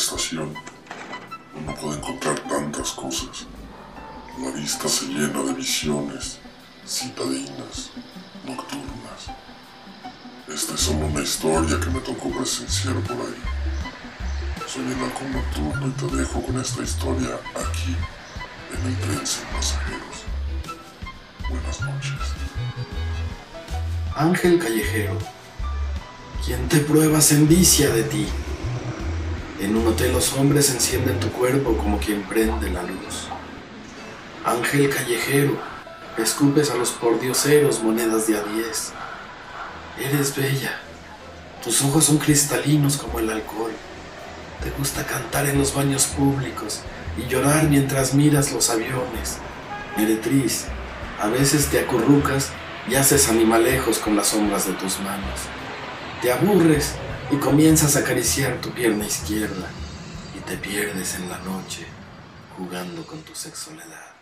estación. Uno puede encontrar tantas cosas. La vista se llena de visiones citadinas, nocturnas. Esta es solo una historia que me tocó presenciar por ahí. Soy el halcón nocturno y te dejo con esta historia aquí, en el tren sin pasajeros. Buenas noches. Ángel callejero, quien te prueba se envicia de ti. En un hotel los hombres encienden tu cuerpo como quien prende la luz. Ángel callejero, escupes a los pordioseros monedas de a diez. Eres bella, tus ojos son cristalinos como el alcohol. Te gusta cantar en los baños públicos y llorar mientras miras los aviones. Meretriz, a veces te acurrucas y haces animalejos con las sombras de tus manos. Te aburres y comienzas a acariciar tu pierna izquierda y te pierdes en la noche jugando con tu sexualidad.